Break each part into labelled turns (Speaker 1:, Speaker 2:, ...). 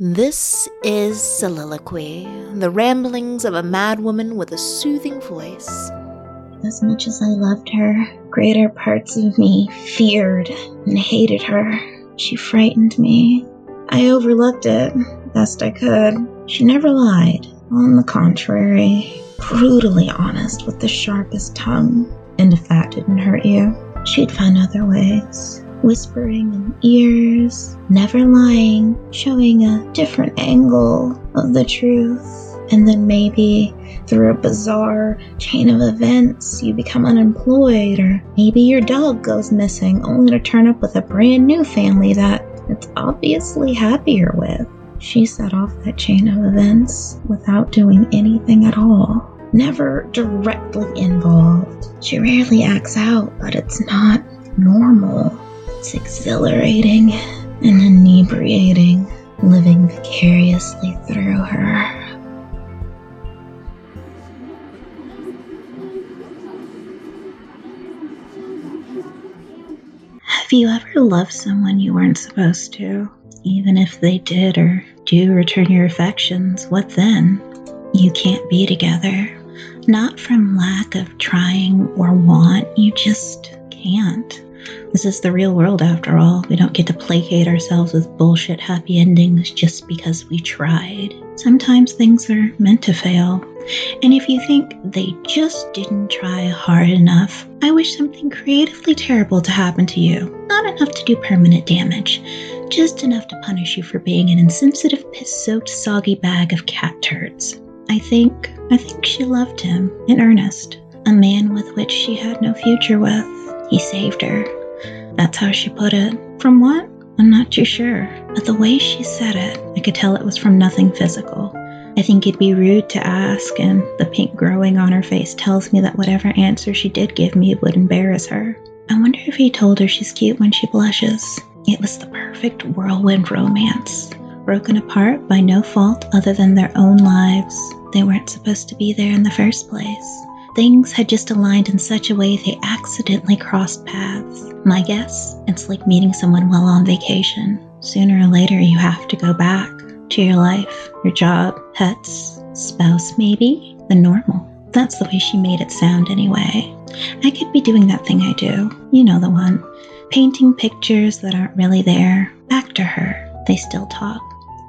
Speaker 1: This is Soliloquy, the ramblings of a madwoman with a soothing voice.
Speaker 2: As much as I loved her, greater parts of me feared and hated her. She frightened me. I overlooked it best I could. She never lied. On the contrary, brutally honest with the sharpest tongue. And if that didn't hurt you, she'd find other ways whispering in ears, never lying, showing a different angle of the truth. And then maybe through a bizarre chain of events, you become unemployed, or maybe your dog goes missing only to turn up with a brand new family that it's obviously happier with. She set off that chain of events without doing anything at all. Never directly involved. She rarely acts out, but it's not normal. It's exhilarating and inebriating, living vicariously through her. Have you ever loved someone you weren't supposed to? Even if they did or do return your affections, what then? You can't be together. Not from lack of trying or want, you just can't. This is the real world after all. We don't get to placate ourselves with bullshit happy endings just because we tried. Sometimes things are meant to fail. And if you think they just didn't try hard enough, I wish something creatively terrible to happen to you. Not enough to do permanent damage, just enough to punish you for being an insensitive, piss soaked, soggy bag of cat turds. I think, I think she loved him in earnest. A man with which she had no future with. He saved her. That's how she put it. From what? I'm not too sure. But the way she said it, I could tell it was from nothing physical. I think it'd be rude to ask, and the pink growing on her face tells me that whatever answer she did give me would embarrass her. I wonder if he told her she's cute when she blushes. It was the perfect whirlwind romance. Broken apart by no fault other than their own lives. They weren't supposed to be there in the first place. Things had just aligned in such a way they accidentally crossed paths. My guess, it's like meeting someone while on vacation. Sooner or later, you have to go back to your life, your job, pets, spouse, maybe, the normal. That's the way she made it sound anyway. I could be doing that thing I do. You know the one. Painting pictures that aren't really there. Back to her. They still talk.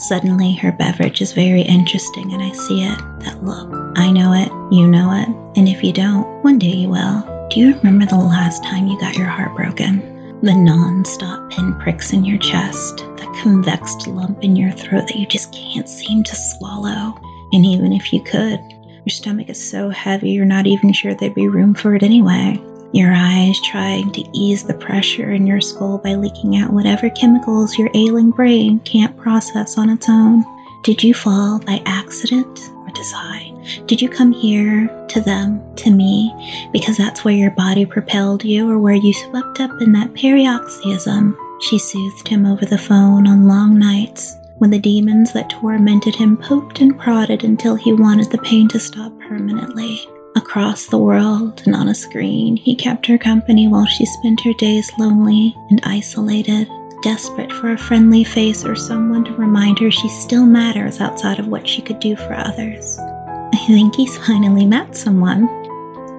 Speaker 2: Suddenly, her beverage is very interesting, and I see it. That look. I know it, you know it, and if you don't, one day you will. Do you remember the last time you got your heart broken? The non stop pinpricks in your chest, the convexed lump in your throat that you just can't seem to swallow. And even if you could, your stomach is so heavy you're not even sure there'd be room for it anyway your eyes trying to ease the pressure in your skull by leaking out whatever chemicals your ailing brain can't process on its own. Did you fall by accident or design? Did you come here to them, to me, because that's where your body propelled you or where you swept up in that paroxysm? She soothed him over the phone on long nights when the demons that tormented him poked and prodded until he wanted the pain to stop permanently. Across the world and on a screen, he kept her company while she spent her days lonely and isolated, desperate for a friendly face or someone to remind her she still matters outside of what she could do for others. I think he's finally met someone.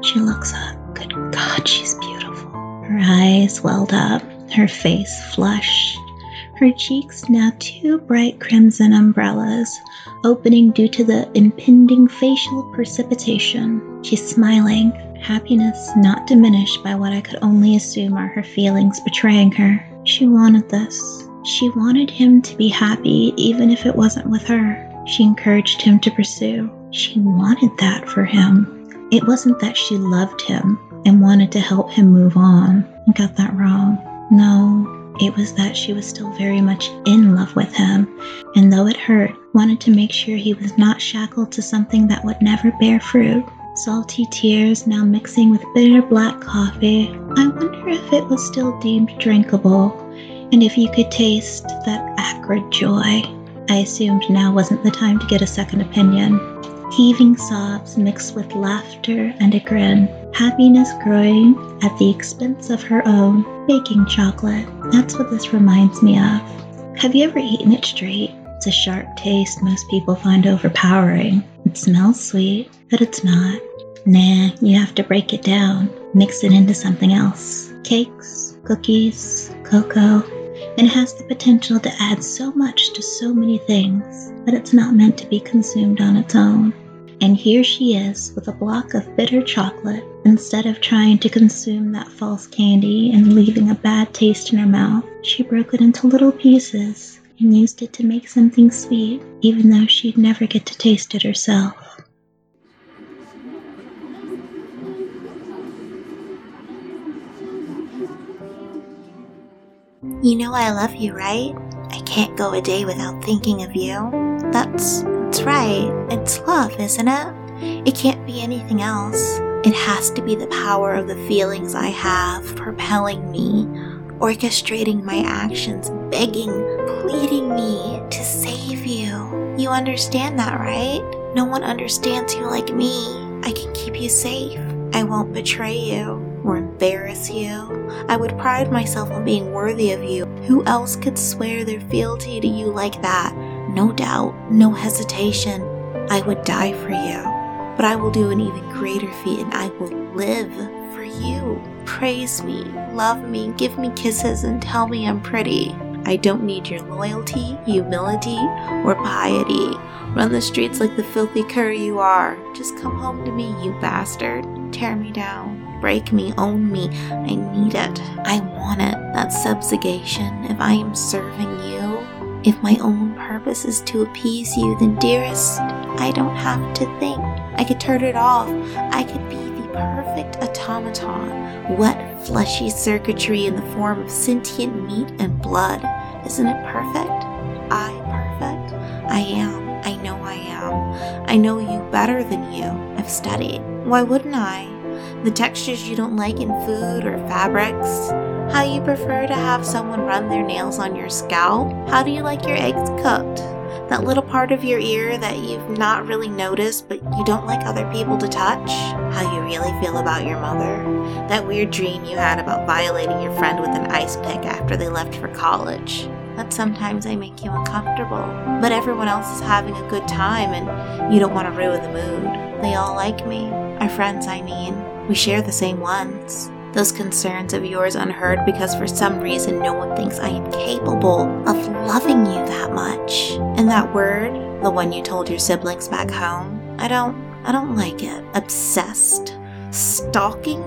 Speaker 2: She looks up. Good God, she's beautiful. Her eyes welled up, her face flushed, her cheeks now two bright crimson umbrellas, opening due to the impending facial precipitation. She's smiling, happiness not diminished by what I could only assume are her feelings betraying her. She wanted this. She wanted him to be happy even if it wasn't with her. She encouraged him to pursue. She wanted that for him. It wasn't that she loved him and wanted to help him move on. I got that wrong. No, it was that she was still very much in love with him, and though it hurt, wanted to make sure he was not shackled to something that would never bear fruit. Salty tears now mixing with bitter black coffee. I wonder if it was still deemed drinkable, and if you could taste that acrid joy. I assumed now wasn't the time to get a second opinion. Heaving sobs mixed with laughter and a grin. Happiness growing at the expense of her own baking chocolate. That's what this reminds me of. Have you ever eaten it straight? It's a sharp taste most people find overpowering. It smells sweet, but it's not. Nah, you have to break it down, mix it into something else. Cakes, cookies, cocoa. and It has the potential to add so much to so many things, but it's not meant to be consumed on its own. And here she is with a block of bitter chocolate. Instead of trying to consume that false candy and leaving a bad taste in her mouth, she broke it into little pieces and used it to make something sweet, even though she'd never get to taste it herself.
Speaker 1: You know I love you, right? I can't go a day without thinking of you. That's that's right. It's love, isn't it? It can't be anything else. It has to be the power of the feelings I have propelling me, orchestrating my actions, begging, pleading me to save you. You understand that, right? No one understands you like me. I can keep you safe. I won't betray you or embarrass you. I would pride myself on being worthy of you. Who else could swear their fealty to you like that? No doubt, no hesitation, I would die for you. But I will do an even greater feat and I will live for you. Praise me, love me, give me kisses, and tell me I'm pretty. I don't need your loyalty, humility, or piety. Run the streets like the filthy cur you are. Just come home to me, you bastard. Tear me down. Break me, own me. I need it. I want it. That subjugation. If I am serving you, if my own purpose is to appease you, then dearest, I don't have to think. I could turn it off. I could be the perfect automaton, wet, fleshy circuitry in the form of sentient meat and blood. Isn't it perfect? I perfect? I am. I know I am. I know you better than you. I've studied. Why wouldn't I? The textures you don't like in food or fabrics, how you prefer to have someone run their nails on your scalp? How do you like your eggs cooked? That little part of your ear that you've not really noticed but you don't like other people to touch? How you really feel about your mother? That weird dream you had about violating your friend with an ice pick after they left for college? That sometimes they make you uncomfortable. But everyone else is having a good time and you don't want to ruin the mood. They all like me. Our friends, I mean. We share the same ones those concerns of yours unheard because for some reason no one thinks I am capable of loving you that much. And that word, the one you told your siblings back home, I don't I don't like it. Obsessed? Stalking?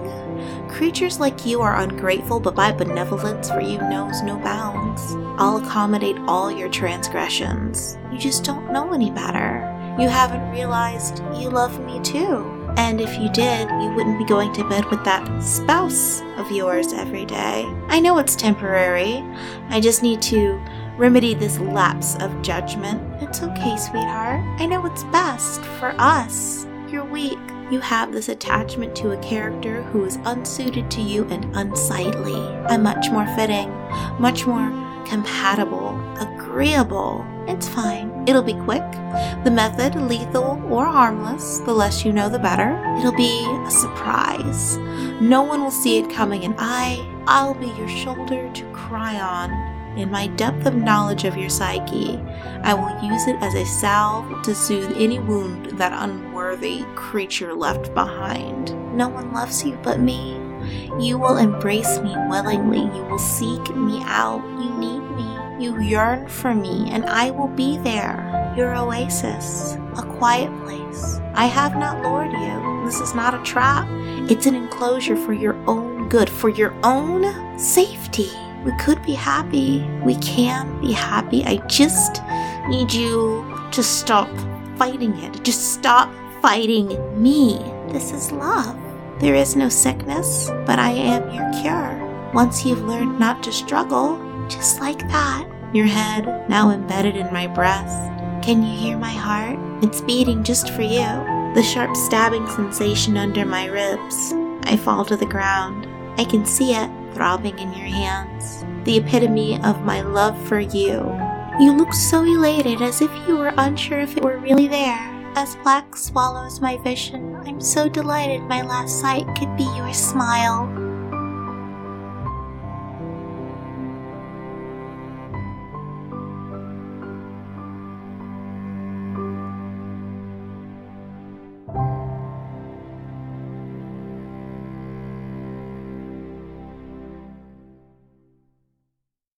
Speaker 1: Creatures like you are ungrateful, but my benevolence for you knows no bounds. I'll accommodate all your transgressions. You just don't know any better. You haven't realized you love me too. And if you did, you wouldn't be going to bed with that spouse of yours every day. I know it's temporary. I just need to remedy this lapse of judgment. It's okay, sweetheart. I know what's best for us. You're weak. You have this attachment to a character who is unsuited to you and unsightly. I'm much more fitting, much more compatible, agreeable. It's fine. It'll be quick. The method, lethal or harmless, the less you know, the better. It'll be a surprise. No one will see it coming, and I, I'll be your shoulder to cry on. In my depth of knowledge of your psyche, I will use it as a salve to soothe any wound that unworthy creature left behind. No one loves you but me. You will embrace me willingly. You will seek me out. You need me. You yearn for me, and I will be there, your oasis, a quiet place. I have not lured you. This is not a trap. It's an enclosure for your own good, for your own safety. We could be happy. We can be happy. I just need you to stop fighting it. Just stop fighting me. This is love. There is no sickness, but I am your cure. Once you've learned not to struggle, just like that. Your head now embedded in my breast. Can you hear my heart? It's beating just for you. The sharp stabbing sensation under my ribs. I fall to the ground. I can see it throbbing in your hands. The epitome of my love for you. You look so elated as if you were unsure if it were really there. As black swallows my vision, I'm so delighted my last sight could be your smile.